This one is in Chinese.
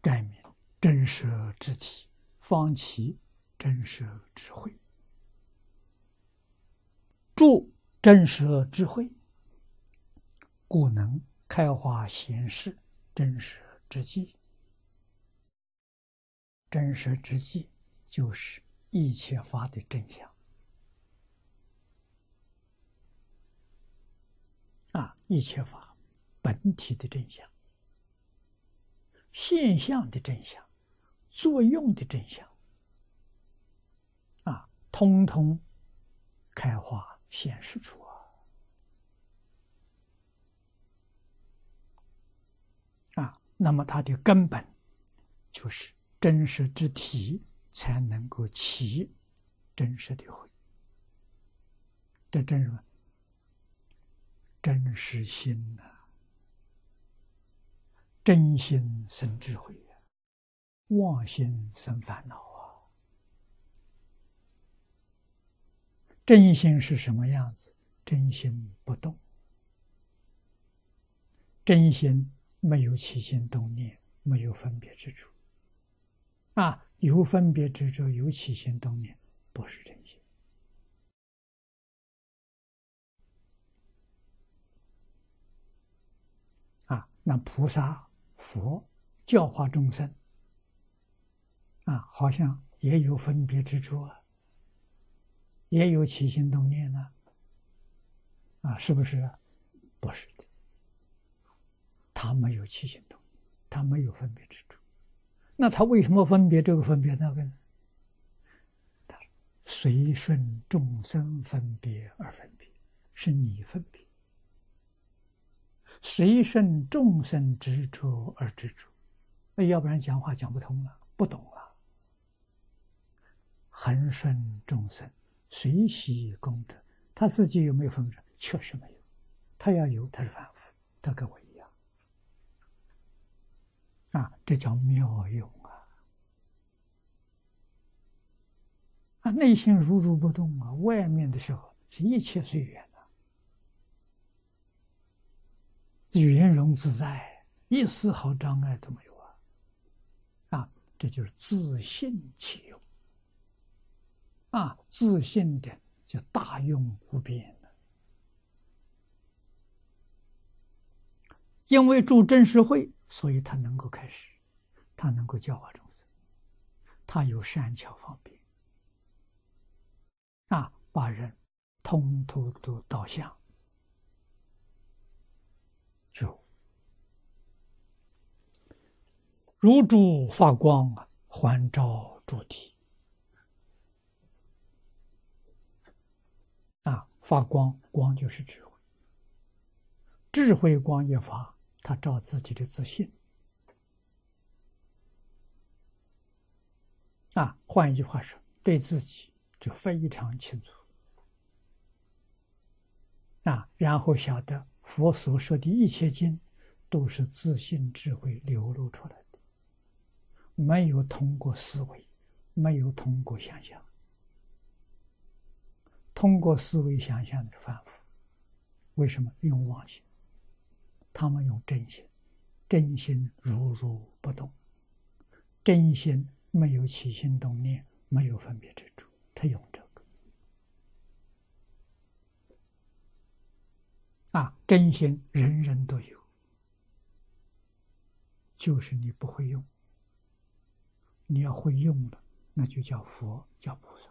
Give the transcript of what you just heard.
改名真实之体，方其真实智慧，助真实智慧，故能开化显示真实之际。真实之际，就是一切法的真相。啊，一切法本体的真相，现象的真相，作用的真相，啊，通通开花显示出啊！啊，那么它的根本就是。真实之体才能够起真实的慧，这真什么？真实心呐，真心生智慧呀，妄心生烦恼啊。真心是什么样子？真心不动，真心没有起心动念，没有分别之处。啊，有分别执着，有起心动念，不是真心。啊，那菩萨、佛教化众生，啊，好像也有分别之处啊，也有起心动念呢。啊，是不是？不是的，他没有起心动念，他没有分别之处。那他为什么分别这个分别那个呢？他随顺众生分别而分别，是你分别；随顺众生执着而执着，那要不然讲话讲不通了，不懂了。恒顺众生，随喜功德，他自己有没有分别？确实没有。他要有，他是凡夫，他跟我一样。啊，这叫妙用啊！啊，内心如如不动啊，外面的时候是一切随缘圆融自在，一丝毫障碍都没有啊！啊，这就是自信其用啊，自信的就大用无边的，因为住真实会。所以他能够开始，他能够教化众生，他有善巧方便，啊，把人通通都导向就。如珠发光啊，环照诸体。啊，发光光就是智慧，智慧光一发。他照自己的自信。啊，换一句话说，对自己就非常清楚。啊，然后晓得佛所说的一切经都是自信智慧流露出来的，没有通过思维，没有通过想象，通过思维想象的反复，为什么用妄心？他们用真心，真心如如不动，真心没有起心动念，没有分别之处，他用真啊，真心人人都有，就是你不会用，你要会用了，那就叫佛，叫菩萨。